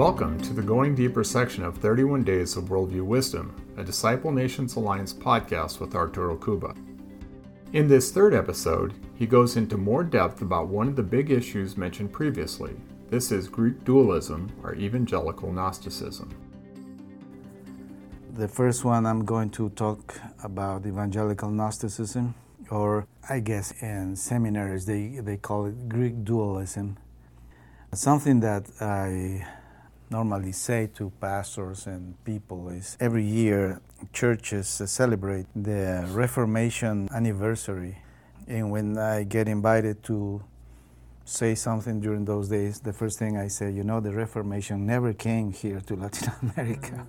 Welcome to the Going Deeper section of 31 Days of Worldview Wisdom, a Disciple Nations Alliance podcast with Arturo Cuba. In this third episode, he goes into more depth about one of the big issues mentioned previously. This is Greek dualism or evangelical Gnosticism. The first one, I'm going to talk about evangelical Gnosticism, or I guess in seminaries they, they call it Greek dualism. Something that I normally say to pastors and people is every year churches celebrate the Reformation anniversary. And when I get invited to say something during those days, the first thing I say, you know, the Reformation never came here to Latin America.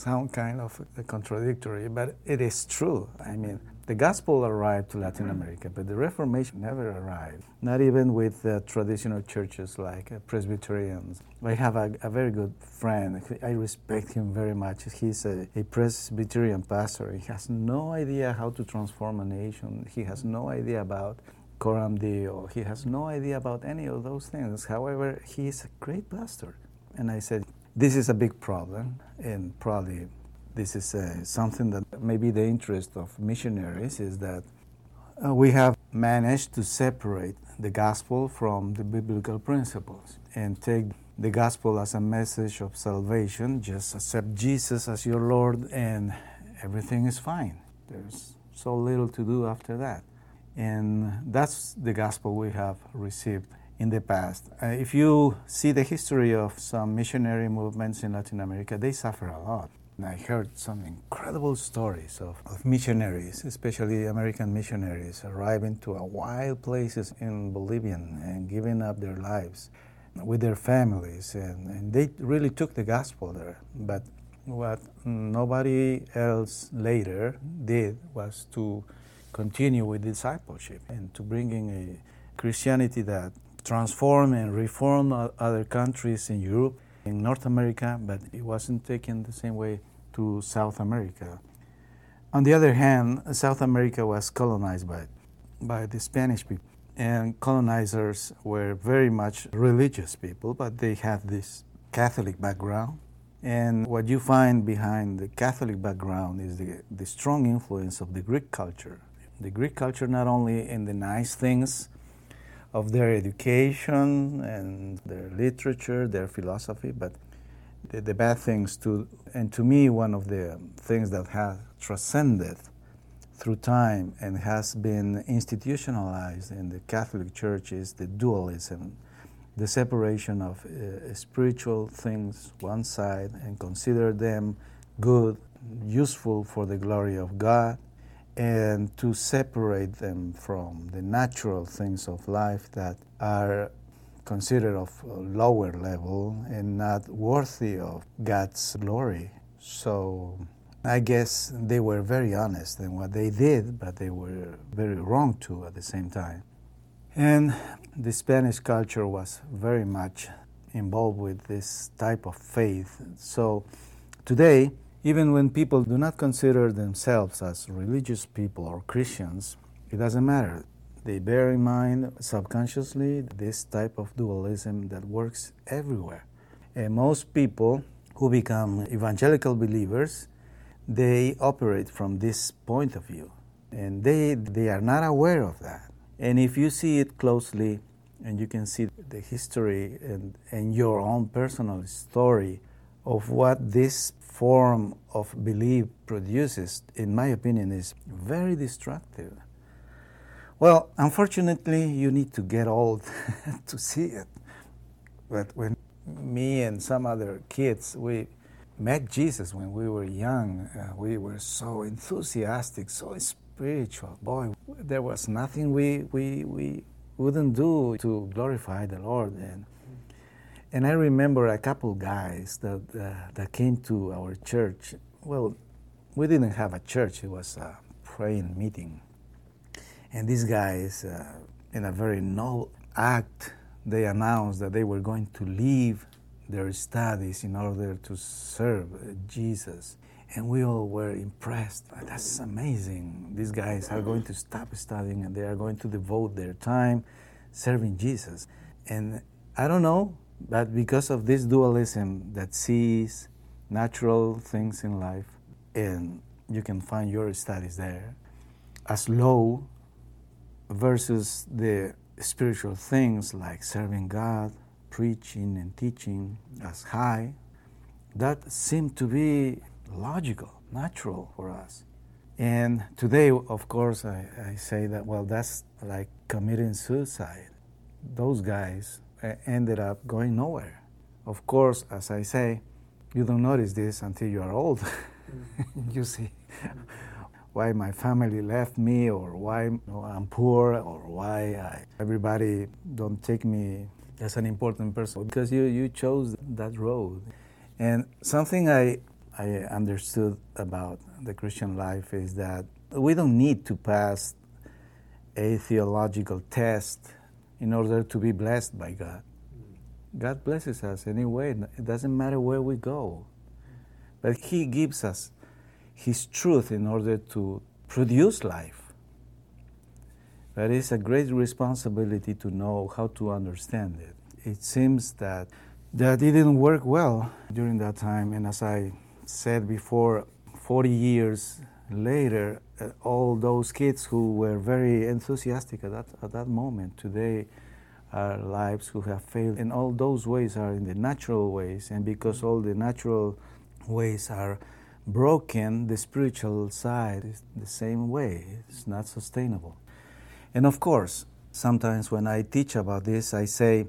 Sound kind of contradictory, but it is true. I mean, the gospel arrived to Latin. America, but the Reformation never arrived, not even with traditional churches like uh, Presbyterians. I have a, a, very good friend. I respect him very much. He's a, a, Presbyterian pastor. He has no idea how to transform a nation, he has no idea about Coram Deo, he has no idea about any of those things. However, he is a great pastor. And I said, This is a big problem, and probably this is uh, something that maybe the interest of missionaries is that uh, we have managed to separate the gospel from the biblical principles and take the gospel as a message of salvation. Just accept Jesus as your Lord, and everything is fine. There's so little to do after that. And that's the gospel we have received in the past. Uh, if you see the history of some missionary movements in Latin America, they suffer a lot. I heard some incredible stories of, of missionaries, especially American missionaries, arriving to wild places in Bolivia and giving up their lives with their families. And, and they really took the gospel there. But what nobody else later did was to continue with discipleship and to bringing a Christianity that transformed and reformed other countries in Europe, in North America, but it wasn't taken the same way to South America. On the other hand, South America was colonized by, by the Spanish people, and colonizers were very much religious people, but they had this Catholic background. And what you find behind the Catholic background is the, the strong influence of the Greek culture. The Greek culture, not only in the nice things of their education and their literature, their philosophy, but the, the bad things too. And to me, one of the things that has transcended through time and has been institutionalized in the Catholic Church is the dualism, the separation of uh, spiritual things one side and consider them good, useful for the glory of God, and to separate them from the natural things of life that are considered of lower level and not worthy of God's glory. So I guess they were very honest in what they did, but they were very wrong too at the same time. And the Spanish culture was very much involved with this type of faith. So today, even when people do not consider themselves as religious people or Christians, it doesn't matter. They bear in mind subconsciously this type of dualism that works everywhere. And most people who become evangelical believers, they operate from this point of view. And they, they are not aware of that. And if you see it closely, and you can see the history and, and your own personal story of what this form of belief produces, in my opinion, is very destructive. Well, unfortunately, you need to get old to see it. But when me and some other kids, we met Jesus when we were young, uh, we were so enthusiastic, so spiritual. Boy, there was nothing we, we, we wouldn't do to glorify the Lord. And, and I remember a couple guys that, uh, that came to our church. Well, we didn't have a church, it was a praying meeting and these guys, uh, in a very noble act, they announced that they were going to leave their studies in order to serve Jesus. And we all were impressed. That's amazing. These guys are going to stop studying and they are going to devote their time serving Jesus. And I don't know But because of this dualism that sees natural things in life, and you can find your studies there, as low versus the spiritual things like serving God, preaching and teaching as high, that seemed to be logical, natural for us. And today, of course, I, I say that, well, that's like committing suicide. Those guys Uh, ended up going nowhere. Of course, as I say, you don't notice this until you are old. You see why my family left me or why you know, I'm poor or why I, everybody don't take me as an important person because you, you chose that road. And something I, I understood about the Christian life is that we don't need to pass a theological test in order to be blessed by God. God blesses us anyway. It doesn't matter where we go. But He gives us His truth in order to produce life. But it's a great responsibility to know how to understand it. It seems that that didn't work well during that time. And as I said before, 40 years later, all those kids who were very enthusiastic at that, at that moment today are lives who have failed. And all those ways are in the natural ways. And because all the natural ways are broken, the spiritual side is the same way. It's not sustainable. And of course, sometimes when I teach about this, I say,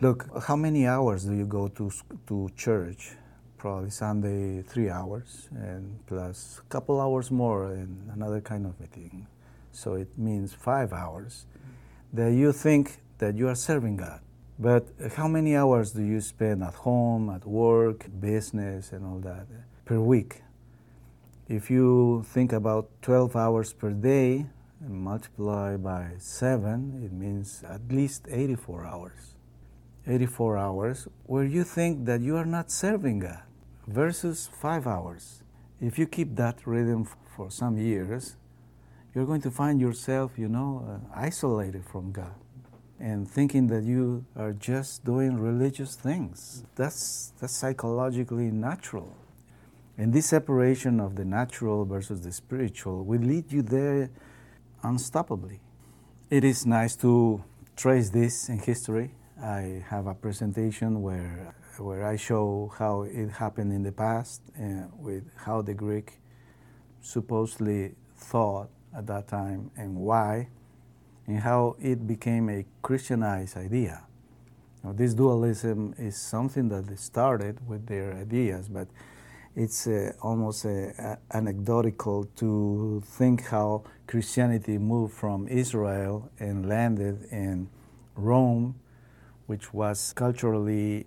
Look, how many hours do you go to, to church? Probably Sunday, three hours, and plus a couple hours more in another kind of meeting. So it means five hours that you think that you are serving God. But how many hours do you spend at home, at work, business, and all that per week? If you think about 12 hours per day and multiply by 7, it means at least 84 hours. 84 hours where you think that you are not serving God versus 5 hours. If you keep that rhythm for some years, you're going to find yourself, you know, uh, isolated from God and thinking that you are just doing religious things. That's, that's psychologically natural. And this separation of the natural versus the spiritual will lead you there unstoppably. It is nice to trace this in history I have a presentation where, where I show how it happened in the past uh, with how the Greek supposedly thought at that time and why, and how it became a Christianized idea. Now, this dualism is something that started with their ideas, but it's uh, almost uh, anecdotal to think how Christianity moved from Israel and landed in Rome which was culturally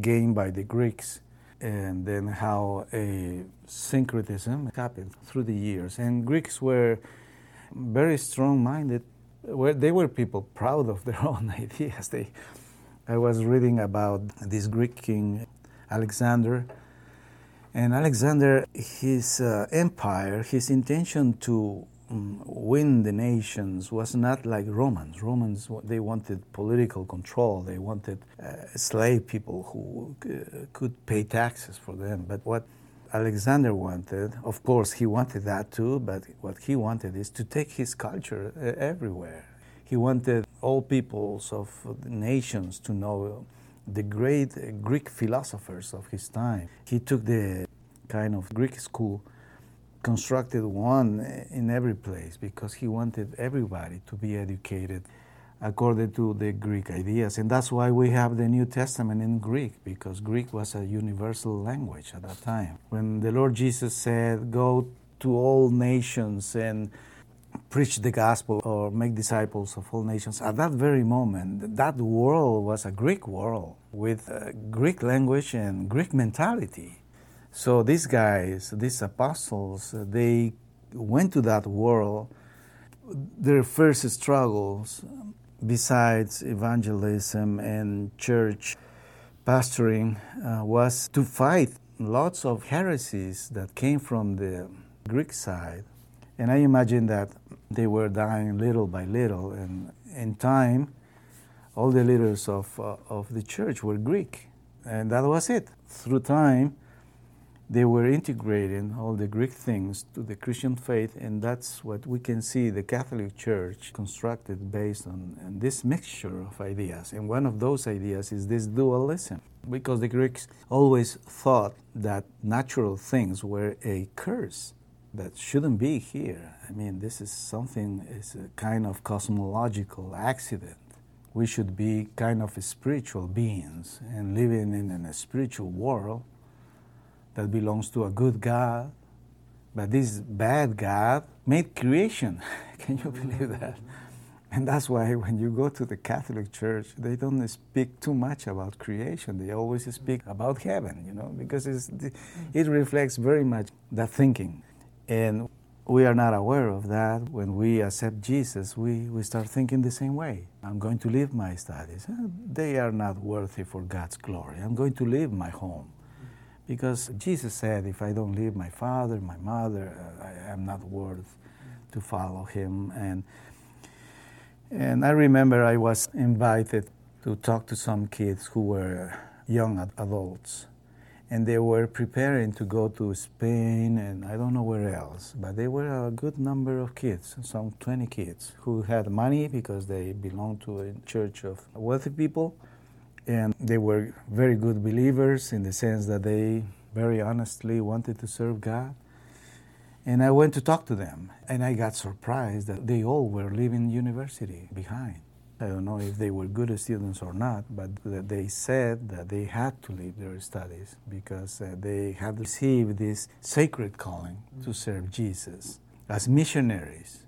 gained by the Greeks, and then how a syncretism happened through the years. And Greeks were very strong minded. They were people proud of their own ideas. They, I was reading about this Greek king, Alexander. And Alexander, his uh, empire, his intention to win the nations was not like Romans. Romans, they wanted political control. They wanted uh, slave people who uh, could pay taxes for them. But what Alexander wanted, of course, he wanted that too, but what he wanted is to take his culture uh, everywhere. He wanted all peoples of nations to know the great Greek philosophers of his time. He took the kind of Greek school constructed one in every place because he wanted everybody to be educated according to the Greek ideas. And that's why we have the New Testament in Greek, because Greek was a universal language at that time. When the Lord Jesus said, Go to all nations and preach the gospel or make disciples of all nations, at that very moment, that world was a Greek world with Greek language and Greek mentality. So these guys, these apostles, they went to that world. Their first struggles, besides evangelism and church pastoring, uh, was to fight lots of heresies that came from the Greek side. And I imagine that they were dying little by little. And in time, all the leaders of, uh, of the church were Greek. And that was it. Through time, they were integrating all the Greek things to the Christian faith, and that's what we can see the Catholic Church constructed based on, this mixture of ideas. And one of those ideas is this dualism, because the Greeks always thought that natural things were a curse that shouldn't be here. I mean, this is something, it's a kind of cosmological accident. We should be kind of spiritual beings and living in a spiritual world that belongs to a good God. But this bad God made creation. Can you believe that? And that's why when you go to the Catholic Church, they don't speak too much about creation. They always speak about heaven, you know, because it reflects very much that thinking. And we are not aware of that. When we accept Jesus, we, we start thinking the same way. I'm going to leave my studies. Eh, they are not worthy for God's glory. I'm going to leave my home. Because Jesus said, if I don't leave my father, my mother, uh, I am not worth to follow him. And, and I remember I was invited to talk to some kids who were young adults and they were preparing to go to Spain and I don't know where else. But they were a good number of kids, some 20 kids, who had money because they belonged to a church of wealthy people. And they were very good believers in the sense that they very honestly wanted to serve God. And I went to talk to them, and I got surprised that they all were leaving university behind. I don't know if they were good students or not, but they said that they had to leave their studies because uh, they had received this sacred calling to serve Jesus as missionaries.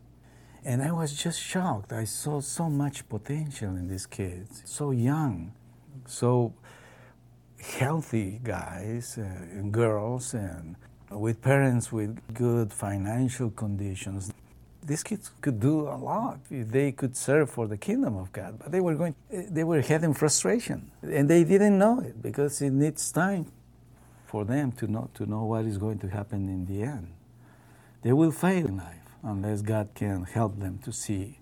And I was just shocked. I saw so much potential in these kids, so young, so healthy guys uh, and girls, and with parents with good financial conditions these kids could do a lot. They could serve for the kingdom of God, but they were going, they were having frustration, and they didn't know it because it needs time for them to know to know what is going to happen in the end. They will fail in life unless God can help them to see.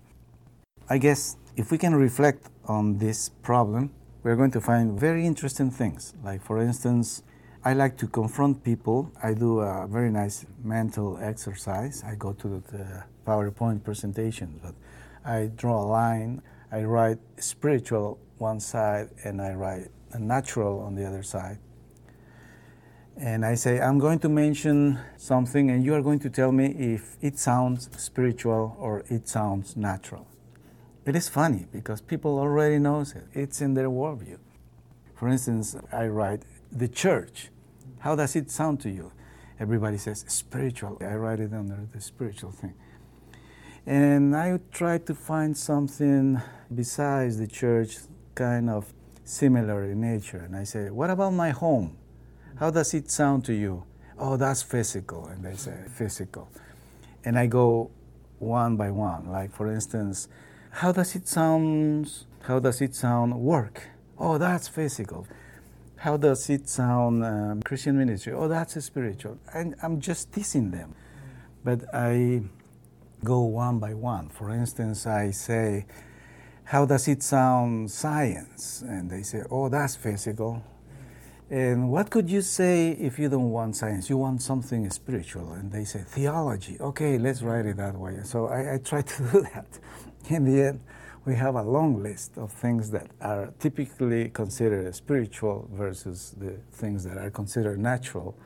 I guess if we can reflect on this problem, we're going to find very interesting things. Like, for instance, I like to confront people. I do a very nice mental exercise. I go to the PowerPoint presentation, but I draw a line. I write spiritual one side and I write natural on the other side. And I say, I'm going to mention something, and you are going to tell me if it sounds spiritual or it sounds natural. It is funny because people already knows it. It's in their worldview. For instance, I write the church. How does it sound to you? Everybody says spiritual. I write it under the spiritual thing. And I try to find something besides the church kind of similar in nature. And I say, What about my home? How does it sound to you? Oh, that's physical. And they say, Physical. And I go one by one. Like, for instance, how does it sound? How does it sound work? Oh, that's physical. How does it sound um, Christian ministry? Oh, that's spiritual. And I'm just teasing them. But I go one by one. For instance, I say, How does it sound science? And they say, Oh, that's physical. And what could you say if you don't want science? You want something spiritual. And they say, Theology. Okay, let's write it that way. So I, I try to do that. In the end, we have a long list of things that are typically considered spiritual versus the things that are considered natural.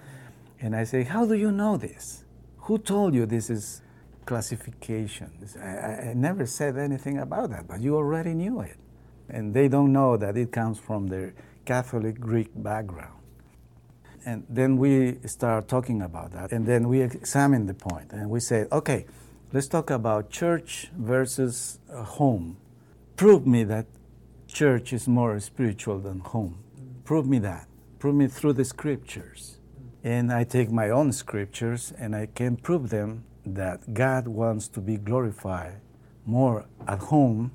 And I say, How do you know this? Who told you this is classification. I, I, never said anything about that, but you already knew it. And they don't know that it comes from their Catholic Greek background. And then we start talking about that, and then we examine the point, and we say, okay, let's talk about church versus uh, home. Prove me that church is more spiritual than home. Prove me that. Prove me through the scriptures. And I take my own scriptures and I can prove them that God wants to be glorified more at home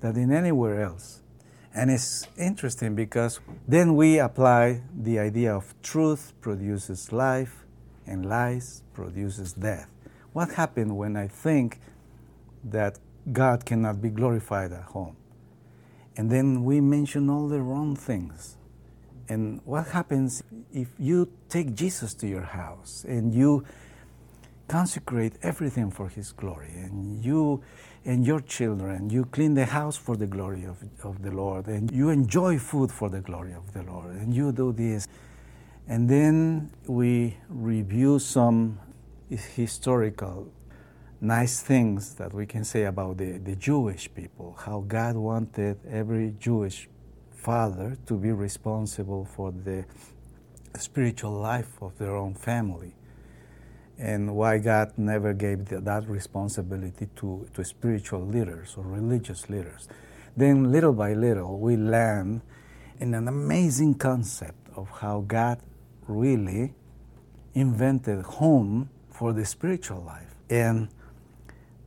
than in anywhere else. And it's interesting because then we apply the idea of truth produces life and lies produces death. What happened when I think that God cannot be glorified at home? And then we mention all the wrong things. And what happens if you take Jesus to your house and you consecrate everything for his glory and you and your children you clean the house for the glory of, of the lord and you enjoy food for the glory of the lord and you do this and then we review some historical nice things that we can say about the, the Jewish people, how God wanted every Jewish father to be responsible for the spiritual life of their own family, and why God never gave the, that responsibility to, to spiritual leaders or religious leaders. Then, little by little, we learn in an amazing concept of how God really invented home for the spiritual life. And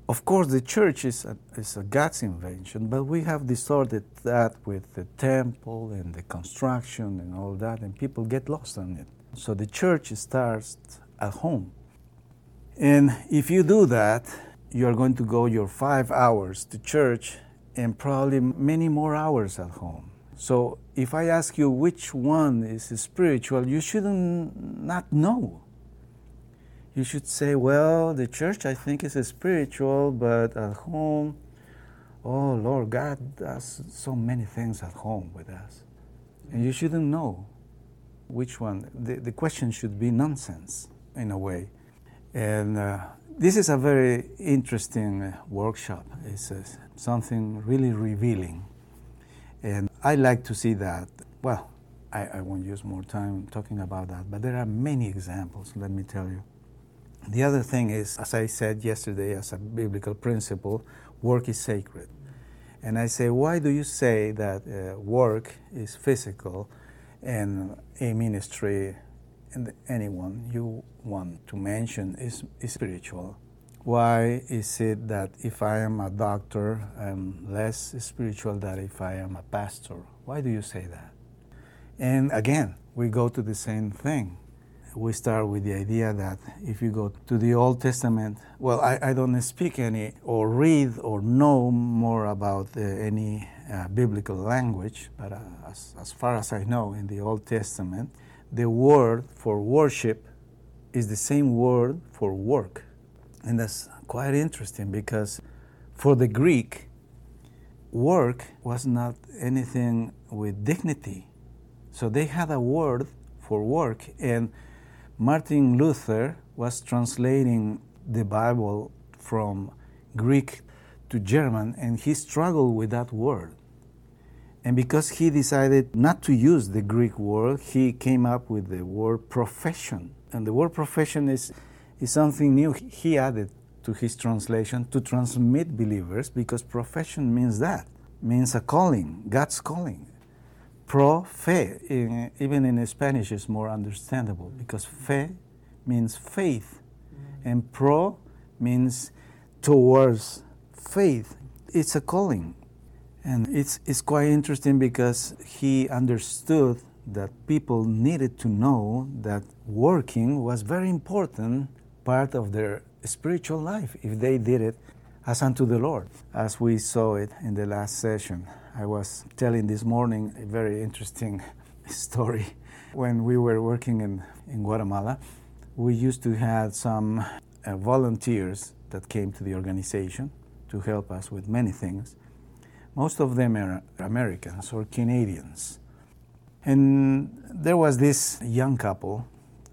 of course, the church is a, is a God's invention, but we have distorted that with the temple and the construction and all that, and people get lost on it. So the church starts at home. And if you do that, you're going to go your five hours to church and probably many more hours at home. So if I ask you which one is spiritual, you shouldn't not know you should say, well, the church I think is spiritual, but at home, oh Lord, God does so many things at home with us. And you shouldn't know which one. The, the question should be nonsense in a way. And uh, this is a very interesting uh, workshop. It's uh, something really revealing. And I like to see that. Well, I, I won't use more time talking about that, but there are many examples, let me tell you. The other thing is, as I said yesterday, as a biblical principle, work is sacred. And I say, why do you say that uh, work is physical and a ministry and anyone you want to mention is, is spiritual? Why is it that if I am a doctor, I'm less spiritual than if I am a pastor? Why do you say that? And again, we go to the same thing we start with the idea that if you go to the Old Testament, well, I, I don't speak any or read or know more about uh, any uh, biblical language, but uh, as, as far as I know, in the Old Testament, the word for worship is the same word for work. And that's quite interesting because for the Greek, work was not anything with dignity. So they had a word for work. And Martin Luther was translating the Bible from Greek to German and he struggled with that word. And because he decided not to use the Greek word, he came up with the word profession. And the word profession is, is something new he added to his translation to transmit believers because profession means that, means a calling, God's calling pro fe, in, even in Spanish, is more understandable because fe means faith, and pro means towards faith. It's a calling. And it's, it's quite interesting because he understood that people needed to know that working was very important part of their spiritual life if they did it as unto the Lord, as we saw it in the last session. I was telling this morning a very interesting story. When we were working in, in Guatemala, we used to have some uh, volunteers that came to the organization to help us with many things. Most of them are Americans or Canadians. And there was this young couple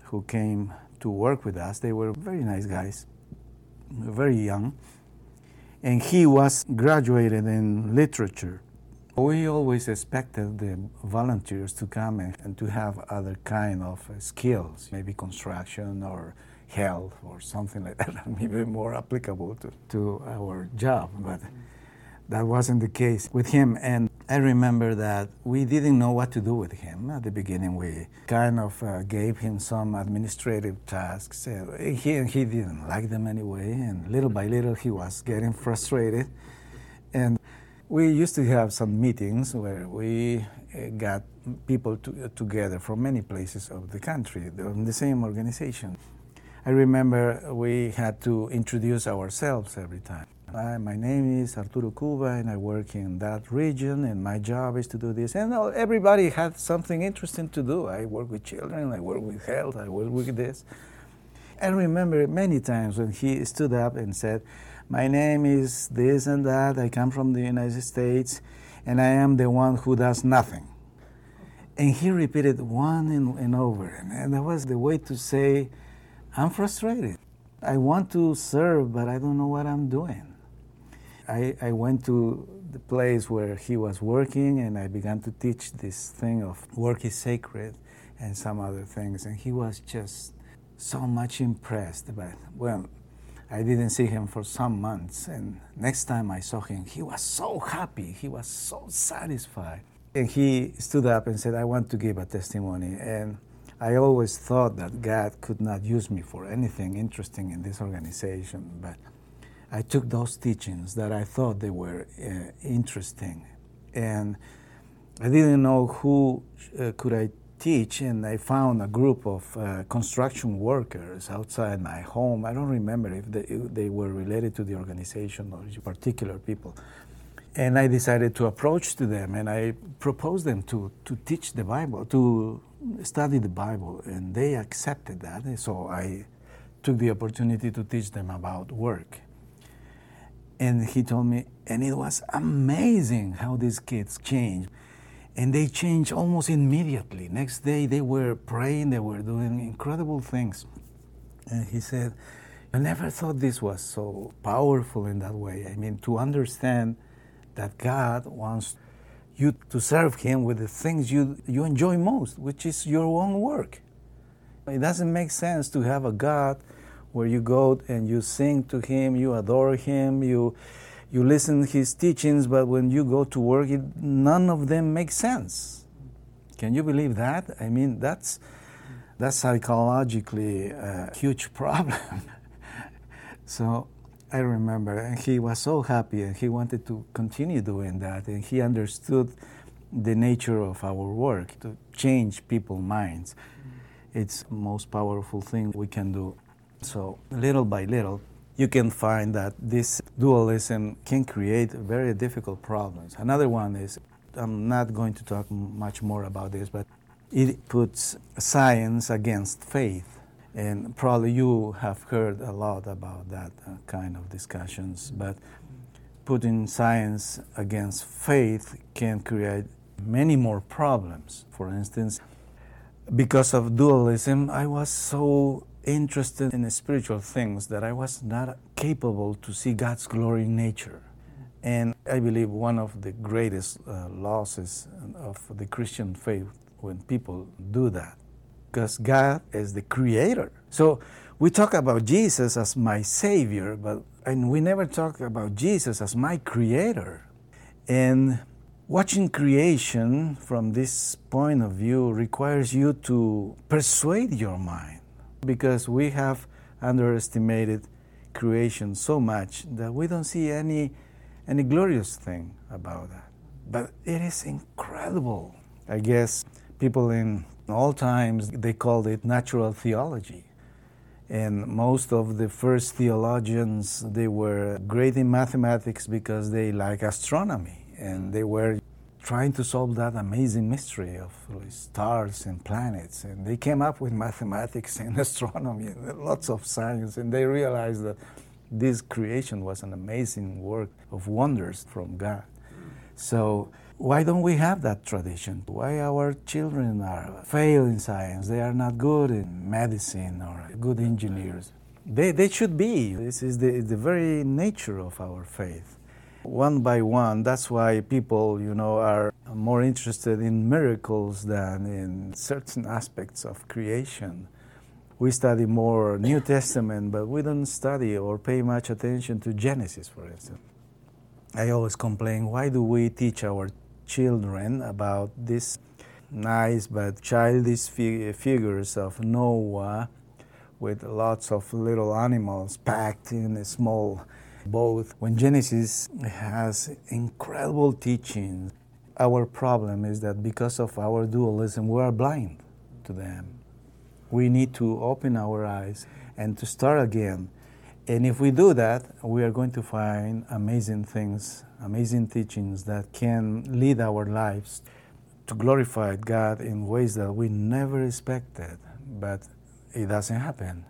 who came to work with us. They were very nice guys, very young. And he was graduated in literature we always expected the volunteers to come and, to have other kind of skills, maybe construction or health or something like that, maybe more applicable to, to our job. But that wasn't the case with him. And I remember that we didn't know what to do with him at the beginning. We kind of uh, gave him some administrative tasks. Uh, he, he didn't like them anyway, and little by little he was getting frustrated. We used to have some meetings where we uh, got people to, uh, together from many places of the country in the same organization. I remember we had to introduce ourselves every time. Hi, my name is Arturo Cuba, and I work in that region, and my job is to do this. And everybody had something interesting to do. I work with children, I work with health, I work with this. I remember many times when he stood up and said, My name is this and that, I come from the United States, and I am the one who does nothing. And he repeated one and, and over. And that was the way to say, I'm frustrated. I want to serve, but I don't know what I'm doing. I, I went to the place where he was working and I began to teach this thing of work is sacred and some other things. And he was just so much impressed. But, well, I didn't see him for some months. And next time I saw him, he was so happy. He was so satisfied. And he stood up and said, I want to give a testimony. And I always thought that God could not use me for anything interesting in this organization. But I took those teachings that I thought they were uh, interesting. And I didn't know who uh, could I teach, and I found a group of uh, construction workers outside my home. I don't remember if they, if they were related to the organization or particular people and I decided to approach to them and I proposed them to, to teach the Bible, to study the Bible, and they accepted that. And so I took the opportunity to teach them about work. And he told me, and it was amazing how these kids changed. And they changed almost immediately. Next day, they were praying, they were doing incredible things. And he said, I never thought this was so powerful in that way. I mean, to understand that God wants you to serve Him with the things you, you enjoy most, which is your own work. It doesn't make sense to have a God where you go and you sing to Him, you adore Him, you, you listen to His teachings, but when you go to work, it, none of them make sense. Can you believe that? I mean, that's, that's psychologically a huge problem. so I remember, and he was so happy, and he wanted to continue doing that, and he understood the nature of our work to change people's minds. It's most powerful thing we can do. So, little by little, you can find that this dualism can create very difficult problems. Another one is I'm not going to talk much more about this, but it puts science against faith. And probably you have heard a lot about that uh, kind of discussions, but putting science against faith can create many more problems. For instance, because of dualism, I was so interested in spiritual things that I was not capable to see God's glory in nature. And I believe one of the greatest uh, losses of the Christian faith when people do that because God is the creator. So we talk about Jesus as my savior, but and we never talk about Jesus as my creator. And watching creation from this point of view requires you to persuade your mind because we have underestimated creation so much that we don't see any any glorious thing about that. But it is incredible. I guess people in all times they called it natural theology. And most of the first theologians, they were great in mathematics because they like astronomy and they were trying to solve that amazing mystery of stars and planets. And they came up with mathematics and astronomy and lots of science, and they realized that this creation was an amazing work of wonders from God. So why don't we have that tradition? Why our children are fail in science? They are not good in medicine or good engineers. They, they should be. This is the, the very nature of our faith. One by one, that's why people, you know, are more interested in miracles than in certain aspects of creation. We study more New Testament, but we don't study or pay much attention to Genesis, for instance. I always complain, why do we teach our children about these nice but childish figures of Noah with lots of little animals packed in a small boat. When Genesis has incredible teachings, our problem is that because of our dualism, we are blind to them. We need to open our eyes and to start again And if we do that, we are going to find amazing things, amazing teachings that can lead our lives to glorify God in ways that we never expected, but it doesn't happen.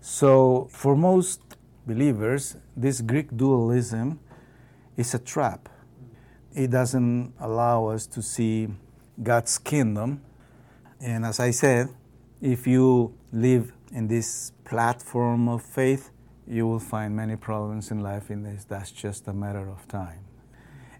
So, for most believers, this Greek dualism is a trap. It doesn't allow us to see God's kingdom. And as I said, if you live in this platform of faith, you will find many problems in life in this. That's just a matter of time.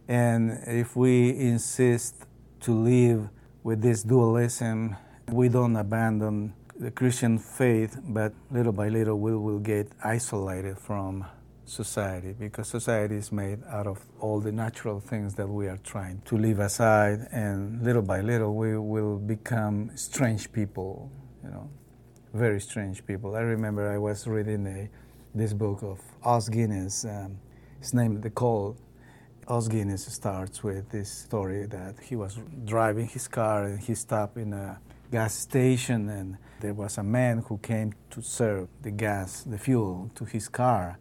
And if we insist to live with this dualism, we don't abandon the Christian faith, but little by little we will get isolated from society because society is made out of all the natural things that we are trying to leave aside, and little by little we will become strange people, you know, very strange people. I remember I was reading a, this book of Os Guinness. Um, it's named The Call. Os Guinness starts with this story that he was driving his car and he stopped in a gas station and there was a man who came to serve the gas, the fuel to his car.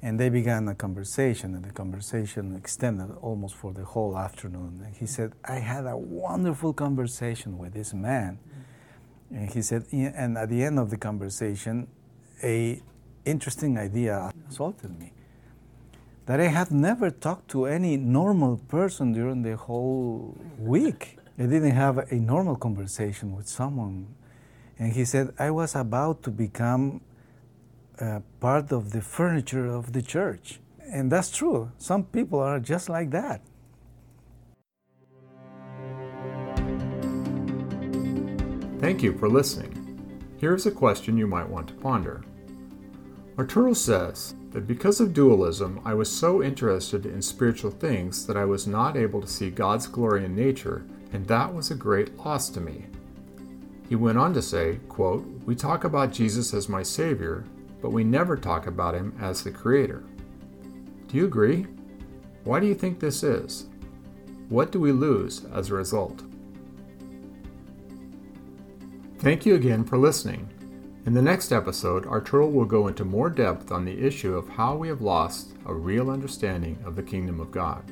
And they began a conversation, and the conversation extended almost for the whole afternoon. And he said, I had a wonderful conversation with this man. And he said, and at the end of the conversation, a interesting idea assaulted me. That I had never talked to any normal person during the whole week. I didn't have a normal conversation with someone. And he said, I was about to become uh, part of the furniture of the church. And that's true. Some people are just like that. Thank you for listening. Here's a question you might want to ponder. Arturo says that because of dualism, I was so interested in spiritual things that I was not able to see God's glory in nature, and that was a great loss to me. He went on to say, quote, We talk about Jesus as my Savior, but we never talk about him as the Creator. Do you agree? Why do you think this is? What do we lose as a result? Thank you again for listening. In the next episode, Arturo will go into more depth on the issue of how we have lost a real understanding of the kingdom of God.